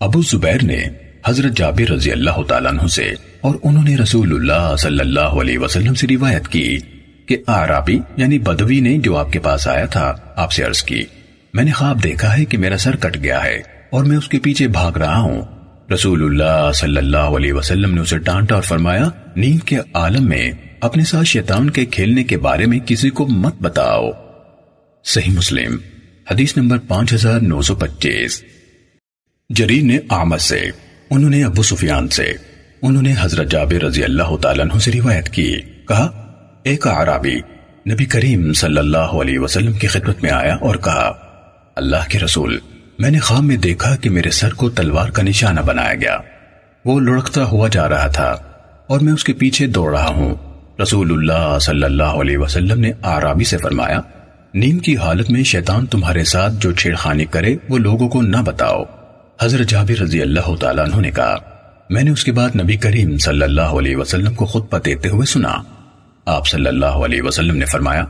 ابو زبیر نے حضرت جابر رضی اللہ تعالیٰ عنہ سے اور انہوں نے رسول اللہ صلی اللہ علیہ وسلم سے روایت کی کہ آرابی یعنی بدوی نے جو آپ کے پاس آیا تھا، آپ سے عرض کی۔ میں نے خواب دیکھا ہے کہ میرا سر کٹ گیا ہے اور میں اس کے پیچھے بھاگ رہا ہوں۔ رسول اللہ صلی اللہ علیہ وسلم نے اسے ڈانٹا اور فرمایا، نیند کے عالم میں اپنے ساتھ شیطان کے کھیلنے کے بارے میں کسی کو مت بتاؤ۔ صحیح مسلم، حدیث نمبر پانچ ہزار نو سو پچیس۔ جریر نے آمد سے، انہوں نے ابو سفیان سے، انہوں نے حضرت جابر رضی اللہ تعالیٰ عنہ سے روایت کی۔ کہا، ایک عرابی نبی کریم صلی اللہ علیہ وسلم کی خدمت میں آیا اور کہا اللہ کے رسول، میں نے خواب میں دیکھا کہ میرے سر کو تلوار کا نشانہ بنایا گیا۔ وہ لڑکتا ہوا جا رہا تھا اور میں اس کے پیچھے دوڑ رہا ہوں۔ رسول اللہ صلی اللہ علیہ وسلم نے آرابی سے فرمایا، نیم کی حالت میں شیطان تمہارے ساتھ جو چھیڑخانی کرے، وہ لوگوں کو نہ بتاؤ۔ حضرت جابر رضی اللہ تعالیٰ عنہ نے کہا، میں نے اس کے بعد نبی کریم صلی اللہ علیہ وسلم کو خطبہ دیتے ہوئے سنا۔ آپ صلی اللہ علیہ وسلم نے فرمایا،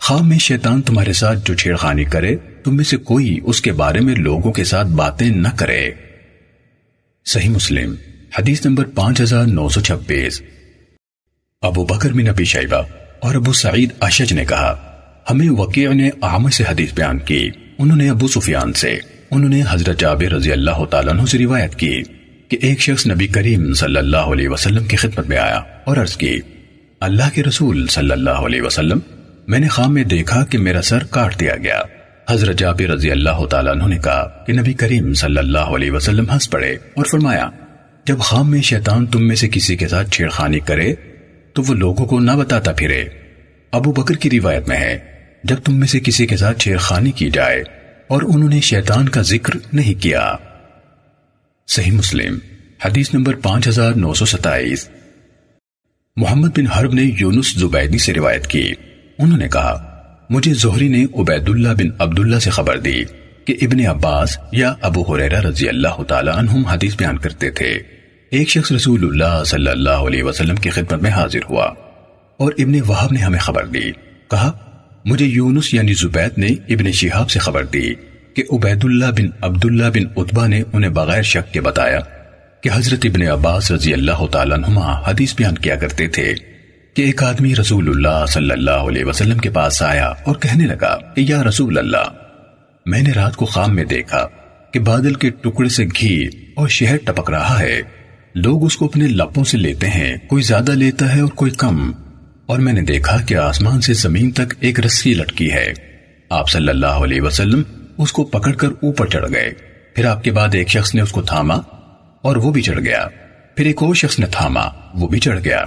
خواب میں شیطان تمہارے ساتھ جو چھیڑخانی کرے تم میں سے کوئی اس کے بارے میں لوگوں کے ساتھ باتیں نہ کرے۔ صحیح مسلم، حدیث نمبر پانچ ہزار نو سو چھبیس۔ ابو بکر بن ابی شیبہ اور ابو سعید اشج نے کہا، ہمیں وکیع نے عامر سے حدیث بیان کی۔ انہوں نے ابو سفیان سے، انہوں نے حضرت جابر رضی اللہ تعالیٰ عنہ سے روایت کی کہ ایک شخص نبی کریم صلی اللہ علیہ وسلم کی خدمت میں آیا اور عرض کی، اللہ کے رسول صلی اللہ علیہ وسلم، میں نے خام میں دیکھا کہ میرا سر کاٹ دیا گیا۔ حضرت جابر رضی اللہ تعالیٰ عنہ نے کہا کہ نبی کریم صلی اللہ علیہ وسلم ہنس پڑے اور فرمایا، جب خام میں شیطان تم میں سے کسی کے ساتھ چھیڑخانی کرے، تو وہ لوگوں کو نہ بتاتا پھرے۔ ابو بکر کی روایت میں ہے، جب تم میں سے کسی کے ساتھ چھیڑخانی کی جائے اور انہوں نے شیطان کا ذکر نہیں کیا۔ صحیح مسلم، حدیث نمبر پانچ ہزار نو سو ستائیس۔ محمد بن حرب نے یونس زبیدی سے روایت کی۔ انہوں نے کہا مجھے زہری نے عبید اللہ بن عبداللہ سے خبر دی کہ ابن عباس یا ابو حریرہ رضی اللہ تعالی عنہم حدیث بیان کرتے تھے۔ ایک شخص رسول اللہ صلی اللہ علیہ وسلم کی خدمت میں حاضر ہوا اور ابن وحب نے ہمیں خبر دی۔ کہا، مجھے یونس یعنی زبید نے ابن شہاب سے خبر دی کہ عبید اللہ بن عبداللہ بن عطبہ نے انہیں بغیر شک کے بتایا کہ حضرت ابن عباس رضی اللہ تعالیٰ عنہما حدیث بیان کیا کرتے تھے۔ کہ ایک آدمی رسول اللہ صلی اللہ علیہ وسلم کے پاس آیا اور کہنے لگا کہ یا رسول اللہ، میں نے رات کو خام میں دیکھا کہ بادل کے ٹکڑے سے گھی اور شہر ٹپک رہا ہے۔ لوگ اس کو اپنے لپوں سے لیتے ہیں، کوئی زیادہ لیتا ہے اور کوئی کم۔ اور میں نے دیکھا کہ آسمان سے زمین تک ایک رسی لٹکی ہے۔ آپ صلی اللہ علیہ وسلم اس کو پکڑ کر اوپر چڑھ گئے۔ پھر آپ کے بعد ایک شخص نے اس کو تھاما اور وہ بھی چڑھ گیا۔ پھر ایک اور شخص نے تھاما، وہ بھی چڑھ گیا۔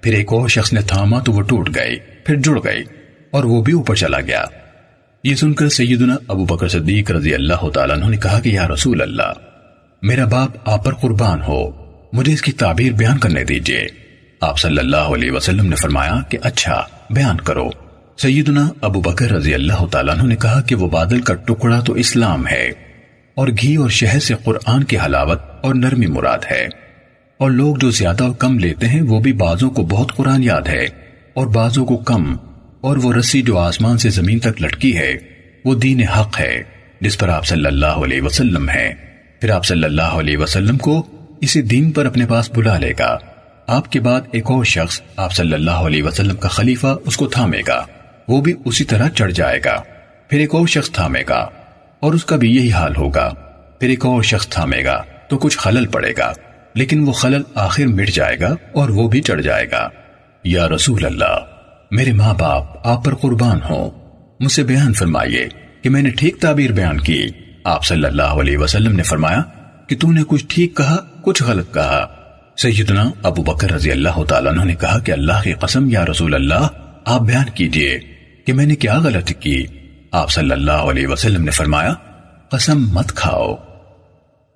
پھر ایک اور شخص نے تھاما تو وہ ٹوٹ گئی، پھر جڑ گئی اور وہ بھی اوپر چلا گیا۔ یہ سن کر سیدنا ابو بکر صدیق رضی اللہ تعالیٰ نے کہا کہ یا رسول اللہ، میرا باپ آپ پر قربان ہو، مجھے اس کی تعبیر بیان کرنے دیجیے۔ آپ صلی اللہ علیہ وسلم نے فرمایا کہ اچھا بیان کرو۔ سیدنا ابو بکر رضی اللہ تعالیٰ نے کہا کہ وہ بادل کا ٹکڑا تو اسلام ہے اور گھی اور شہد سے قرآن کی حلاوت اور نرمی مراد ہے۔ اور لوگ جو زیادہ اور کم لیتے ہیں، وہ بھی بعضوں کو بہت قرآن یاد ہے۔ اور بعضوں کو کم، اور وہ رسی جو آسمان سے زمین تک لٹکی ہے، وہ دین حق ہے، جس پر آپ صلی اللہ علیہ وسلم ہے پھر آپ صلی اللہ علیہ وسلم کو اسی دین پر اپنے پاس بلا لے گا۔ آپ کے بعد ایک اور شخص آپ صلی اللہ علیہ وسلم کا خلیفہ اس کو تھامے گا۔ وہ بھی اسی طرح چڑھ جائے گا۔ پھر ایک اور شخص تھامے گا۔ اور اس کا بھی یہی حال ہوگا۔ پھر ایک اور شخص تھامے گا تو کچھ خلل پڑے گا۔ لیکن وہ خلل آخر مٹ جائے گا اور وہ بھی چڑھ جائے گا۔ یا رسول اللہ، میرے ماں باپ، آپ پر قربان ہوں۔ مجھ سے بیان فرمائیے کہ میں نے ٹھیک تعبیر بیان کی۔ آپ صلی اللہ علیہ وسلم نے فرمایا کہ تو نے کچھ ٹھیک کہا، کچھ غلط کہا۔ سیدنا ابو بکر رضی اللہ تعالیٰ نے کہا کہ اللہ کی قسم، یا رسول اللہ، آپ بیان کیجیے کہ میں نے کیا غلط کی۔ آپ صلی اللہ علیہ وسلم نے فرمایا، قسم مت کھاؤ۔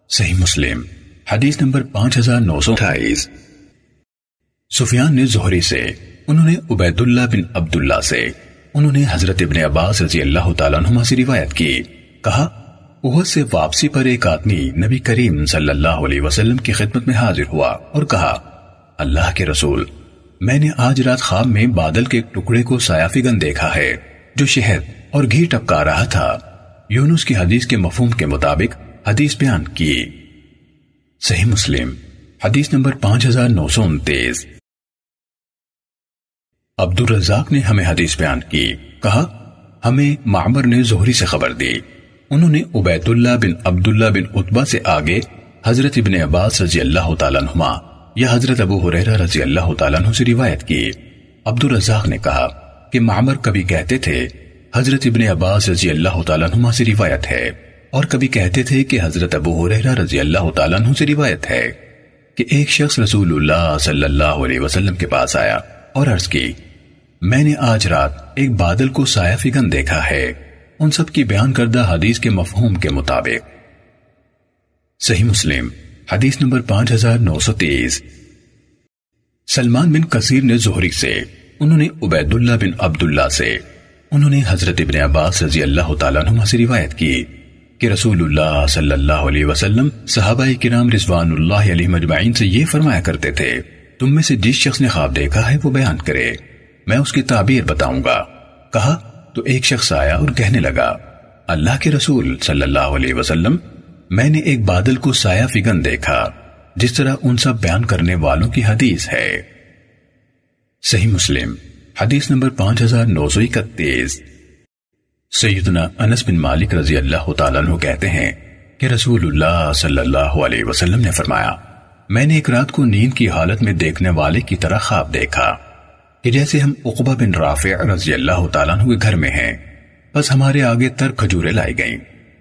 صحیح مسلم۔ حدیث نمبر پانچ ہزار نو سو اٹھائیس۔ سفیان نے زہری سے، انہوں نے عبید اللہ بن عبداللہ سے، انہوں نے حضرت ابن عباس رضی اللہ تعالیٰ عنہ سے روایت کی۔ کہا، احد سے واپسی پر ایک آدمی نبی کریم صلی اللہ علیہ وسلم کی خدمت میں حاضر ہوا اور کہا، اللہ کے رسول، میں نے آج رات خواب میں بادل کے ایک ٹکڑے کو سیافی دیکھا ہے، جو شہد اور گھی ٹپکا رہا تھا۔ یونس کی حدیث کے مفہوم کے مطابق حدیث بیان کی۔ صحیح مسلم، حدیث نمبر پانچ ہزار نو سو انتیس۔ عبد الرزاق نے ہمیں حدیث بیان کی، کہا، ہمیں معمر نے زہری سے خبر دی۔ انہوں نے عبید اللہ بن عبداللہ بن عطبہ سے آگے حضرت ابن عباس رضی اللہ تعالیٰ عنہما یا حضرت ابو حریرہ رضی اللہ تعالیٰ عنہ سے روایت کی۔ عبد الرزاق نے کہا کہ معمر کبھی کہتے تھے، حضرت ابن عباس رضی اللہ تعالیٰ عنہما سے روایت ہے۔ اور کبھی کہتے تھے کہ حضرت ابو حریرہ رضی اللہ تعالیٰ عنہ سے روایت ہے کہ ایک شخص رسول اللہ صلی اللہ علیہ وسلم کے پاس آیا اور عرض کی، میں نے آج رات ایک بادل کو سایہ فگن دیکھا ہے۔ ان سب کی بیان کردہ حدیث کے مفہوم کے مطابق۔ صحیح مسلم، حدیث نمبر پانچ ہزار نو سو تیس۔ سلمان بن کثیر نے زہری سے، انہوں نے عبید اللہ بن عبداللہ سے، انہوں نے حضرت ابن عباس رضی اللہ تعالیٰ عنہ سے روایت کی۔ کہ رسول اللہ صلی اللہ علیہ وسلم صحابہ کرام رضوان اللہ علیہ مجمعین سے یہ فرمایا کرتے تھے، تم میں سے جس شخص نے خواب دیکھا ہے وہ بیان کرے۔ میں اس کی تعبیر بتاؤں گا۔ کہا، تو ایک شخص آیا اور کہنے لگا، اللہ کے رسول صلی اللہ علیہ وسلم، میں نے ایک بادل کو سایہ فگن دیکھا، جس طرح ان سب بیان کرنے والوں کی حدیث ہے۔ صحیح مسلم، حدیث نمبر پانچ ہزار نو سو اکتیس۔ سیدنا انس بن مالک رضی اللہ تعالیٰ عنہ کہتے ہیں کہ رسول اللہ صلی اللہ علیہ وسلم نے فرمایا، میں نے ایک رات کو نیند کی حالت میں دیکھنے والے کی طرح خواب دیکھا کہ جیسے ہم عقبہ بن رافع رضی اللہ تعالیٰ عنہ کے گھر میں ہیں، بس ہمارے آگے تر کھجوریں لائی گئیں،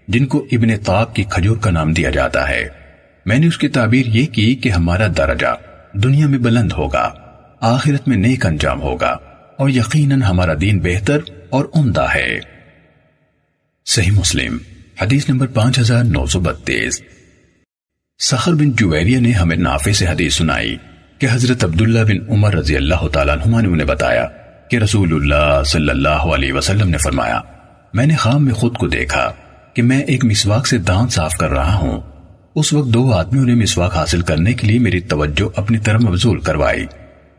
جن کو ابن طاب کی کھجور کا نام دیا جاتا ہے۔ میں نے اس کی تعبیر یہ کی کہ ہمارا درجہ دنیا میں بلند ہوگا، آخرت میں نیک انجام ہوگا اور یقیناً ہمارا دین بہتر اور عمدہ ہے۔ صحیح مسلم، حدیث نمبر پانچ ہزار نو سو بتیس۔ سخر بن جویریہ نے ہمیں نافع سے حدیث سنائی کہ حضرت عبداللہ بن عمر رضی اللہ تعالیٰ عنہ نے انہیں بتایا کہ رسول اللہ صلی اللہ علیہ وسلم نے فرمایا، میں نے خام میں خود کو دیکھا کہ میں ایک مسواک سے دان صاف کر رہا ہوں۔ اس وقت دو آدمیوں نے مسواک حاصل کرنے کے لیے میری توجہ اپنی طرف مبزول کروائی۔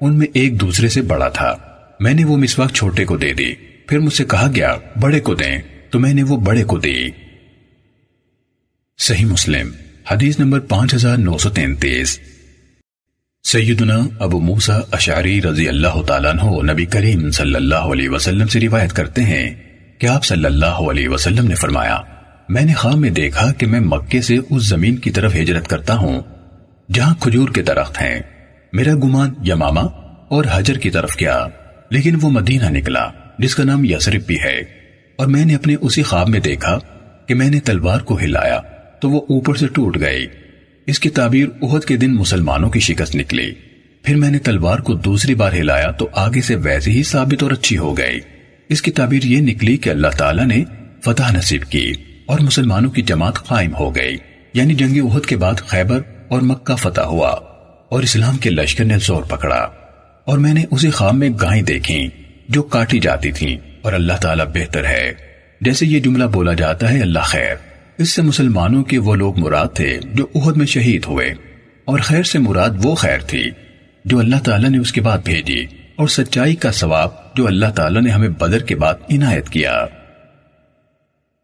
ان میں ایک دوسرے سے بڑا تھا۔ میں نے وہ مسواک چھوٹے کو دے دی، پھر مجھ سے کہا، گیا، بڑے کو دیں۔ تو میں نے وہ بڑے کو دی۔ صحیح مسلم، حدیث نمبر پانچ ہزار نو سو تینتیس۔ سیدنا ابو موسیٰ اشعری رضی اللہ تعالیٰ عنہ نبی کریم صلی اللہ علیہ وسلم سے روایت کرتے ہیں کہ آپ صلی اللہ علیہ وسلم نے فرمایا، میں نے خواہ میں دیکھا کہ میں مکے سے اس زمین کی طرف ہجرت کرتا ہوں، جہاں کھجور کے درخت ہیں۔ میرا گمان یماما اور حجر کی طرف کیا لیکن وہ مدینہ نکلا، جس کا نام یسرب بھی ہے۔ اور میں نے اپنے اسی خواب میں دیکھا کہ میں نے تلوار کو ہلایا تو وہ اوپر سے ٹوٹ گئی۔ اس کی تعبیر احد کے دن مسلمانوں کی شکست نکلی۔ پھر میں نے تلوار کو دوسری بار ہلایا تو آگے سے ویسے ہی ثابت اور اچھی ہو گئی۔ اس کی تعبیر یہ نکلی کہ اللہ تعالیٰ نے فتح نصیب کی اور مسلمانوں کی جماعت قائم ہو گئی۔ یعنی جنگی احد کے بعد خیبر اور مکہ فتح ہوا اور اسلام کے لشکر نے زور پکڑا۔ اور میں نے اسی خواب میں گائیں دیکھی جو کاٹی جاتی تھیں۔ اور اللہ تعالیٰ بہتر ہے۔ جیسے یہ جملہ بولا جاتا ہے، اللہ خیر۔ اس سے مسلمانوں کے وہ لوگ مراد تھے جو احد میں شہید ہوئے، اور خیر سے مراد وہ خیر تھی جو اللہ تعالیٰ نے اس کے بعد بھیجی، اور سچائی کا ثواب جو اللہ تعالیٰ نے ہمیں بدر کے بعد عنایت کیا۔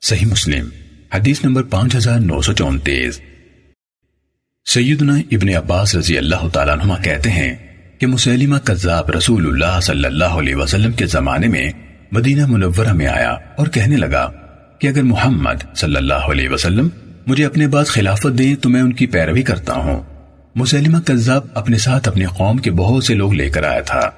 صحیح مسلم، حدیث نمبر پانچ ہزار نو سو چونتیس۔ سیدنا ابن عباس رضی اللہ تعالیٰ عنہ کہتے ہیں کہ مسلمہ قذاب رسول اللہ صلی اللہ علیہ وسلم کے زمانے میں مدینہ منورہ میں آیا اور کہنے لگا کہ اگر محمد صلی اللہ علیہ وسلم مجھے اپنے بعد خلافت دیں تو میں ان کی پیروی کرتا ہوں۔ مسلمہ قذاب اپنے ساتھ اپنے قوم کے بہت سے لوگ لے کر آیا تھا۔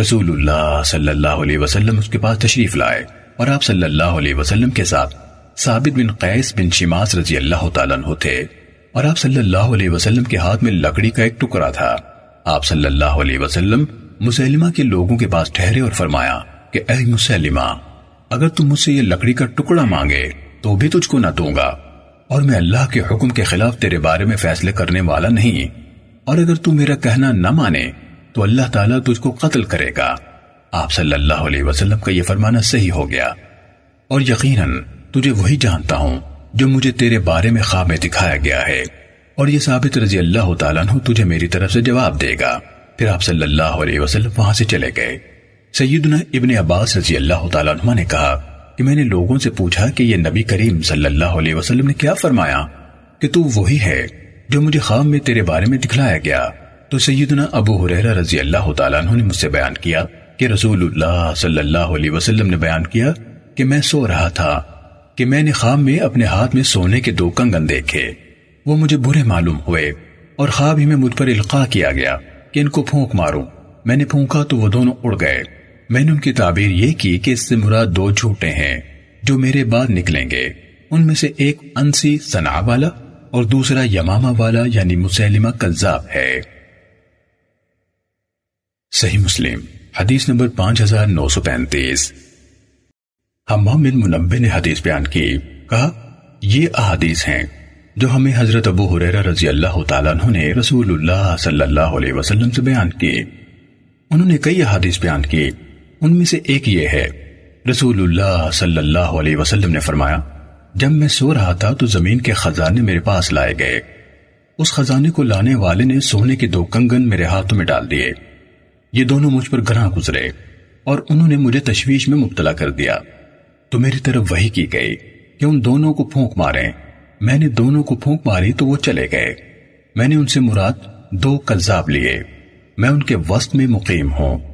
رسول اللہ صلی اللہ علیہ وسلم اس کے پاس تشریف لائے اور آپ صلی اللہ علیہ وسلم کے ساتھ ثابت بن قیس بن شماس رضی اللہ تعالیٰ عنہ تھے اور آپ صلی اللہ علیہ وسلم کے ہاتھ میں لکڑی کا ایک ٹکڑا تھا۔ آپ صلی اللہ علیہ وسلم مسلمہ کے لوگوں کے پاس ٹھہرے اور فرمایا کہ اے مسلمہ، اگر تم مجھ سے یہ لکڑی کا ٹکڑا مانگے تو بھی تجھ کو نہ دوں گا۔ اور میں اللہ کے حکم کے خلاف تیرے بارے میں فیصلے کرنے والا نہیں۔ اور اگر تم میرا کہنا نہ مانے تو اللہ تعالیٰ تجھ کو قتل کرے گا۔ آپ صلی اللہ علیہ وسلم کا یہ فرمانا صحیح ہو گیا۔ اور یقیناً تجھے وہی جانتا ہوں جو مجھے تیرے بارے میں خواب میں دکھایا گیا ہے۔ اور یہ ثابت رضی اللہ تعالیٰ تجھے میری طرف سے جواب دے گا۔ پھر آپ صلی اللہ علیہ وسلم وہاں سے چلے گئے۔ سیدنا ابن عباس رضی اللہ تعالیٰ عنہ نے کہا کہ میں نے لوگوں سے پوچھا کہ یہ نبی کریم صلی اللہ علیہ وسلم نے کیا فرمایا کہ تو وہی ہے جو مجھے خواب میں تیرے بارے میں دکھلایا گیا۔ تو سیدنا ابو حریرہ رضی اللہ تعالیٰ عنہ نے مجھ سے بیان کیا کہ رسول اللہ صلی اللہ علیہ وسلم نے بیان کیا کہ میں سو رہا تھا کہ میں نے خواب میں اپنے ہاتھ میں سونے کے دو کنگن دیکھے۔ وہ مجھے برے معلوم ہوئے اور خواب ہی میں مجھ پر القاع کیا گیا کہ ان کو پھونک ماروں۔ میں نے پھونکا تو وہ دونوں اڑ گئے۔ میں نے ان کی تعبیر یہ کی کہ اس سے مراد دو جھوٹے ہیں جو میرے بعد نکلیں گے۔ ان میں سے ایک انسی سنا والا اور دوسرا یماما والا یعنی مسلمہ کذاب ہے۔ صحیح مسلم، حدیث نمبر پانچ ہزار نو سو پینتیس۔ حمام بن منبع نے حدیث بیان کی۔ کہا، یہ احادیث ہیں جو ہمیں حضرت ابو حریرہ رضی اللہ تعالیٰ عنہ نے رسول اللہ صلی اللہ علیہ وسلم سے بیان کی۔ انہوں نے کئی احادیث بیان کی۔ ان میں سے ایک یہ ہے، رسول اللہ صلی اللہ علیہ وسلم نے فرمایا، جب میں سو رہا تھا تو زمین کے خزانے میرے پاس لائے گئے۔ اس خزانے کو لانے والے نے سونے کے دو کنگن میرے ہاتھوں میں ڈال دیے۔ یہ دونوں مجھ پر گراں گزرے اور انہوں نے مجھے تشویش میں مبتلا کر دیا۔ تو میری طرف وہی کی گئی کہ ان دونوں کو پھونک مارے میں نے دونوں کو پھونک ماری تو وہ چلے گئے۔ میں نے ان سے مراد دو قذاب لیے۔ میں ان کے وسط میں مقیم ہوں۔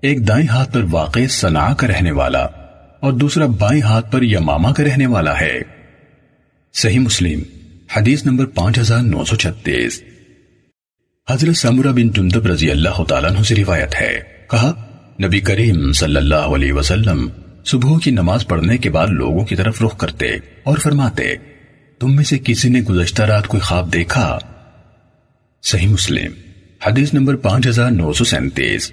ایک دائیں ہاتھ پر واقع سنا کا رہنے والا اور دوسرا بائیں ہاتھ پر یماما کا رہنے والا ہے۔ صحیح مسلم، حدیث نمبر پانچ ہزار نو سو چھتیس۔ حضرت سمرہ بن جندب رضی اللہ تعالیٰ عنہ سے روایت ہے۔ کہا، نبی کریم صلی اللہ علیہ وسلم صبح کی نماز پڑھنے کے بعد لوگوں کی طرف رخ کرتے اور فرماتے، تم میں سے کسی نے گزشتہ رات کوئی خواب دیکھا؟ صحیح مسلم، حدیث نمبر پانچ ہزار نو سو سینتیس۔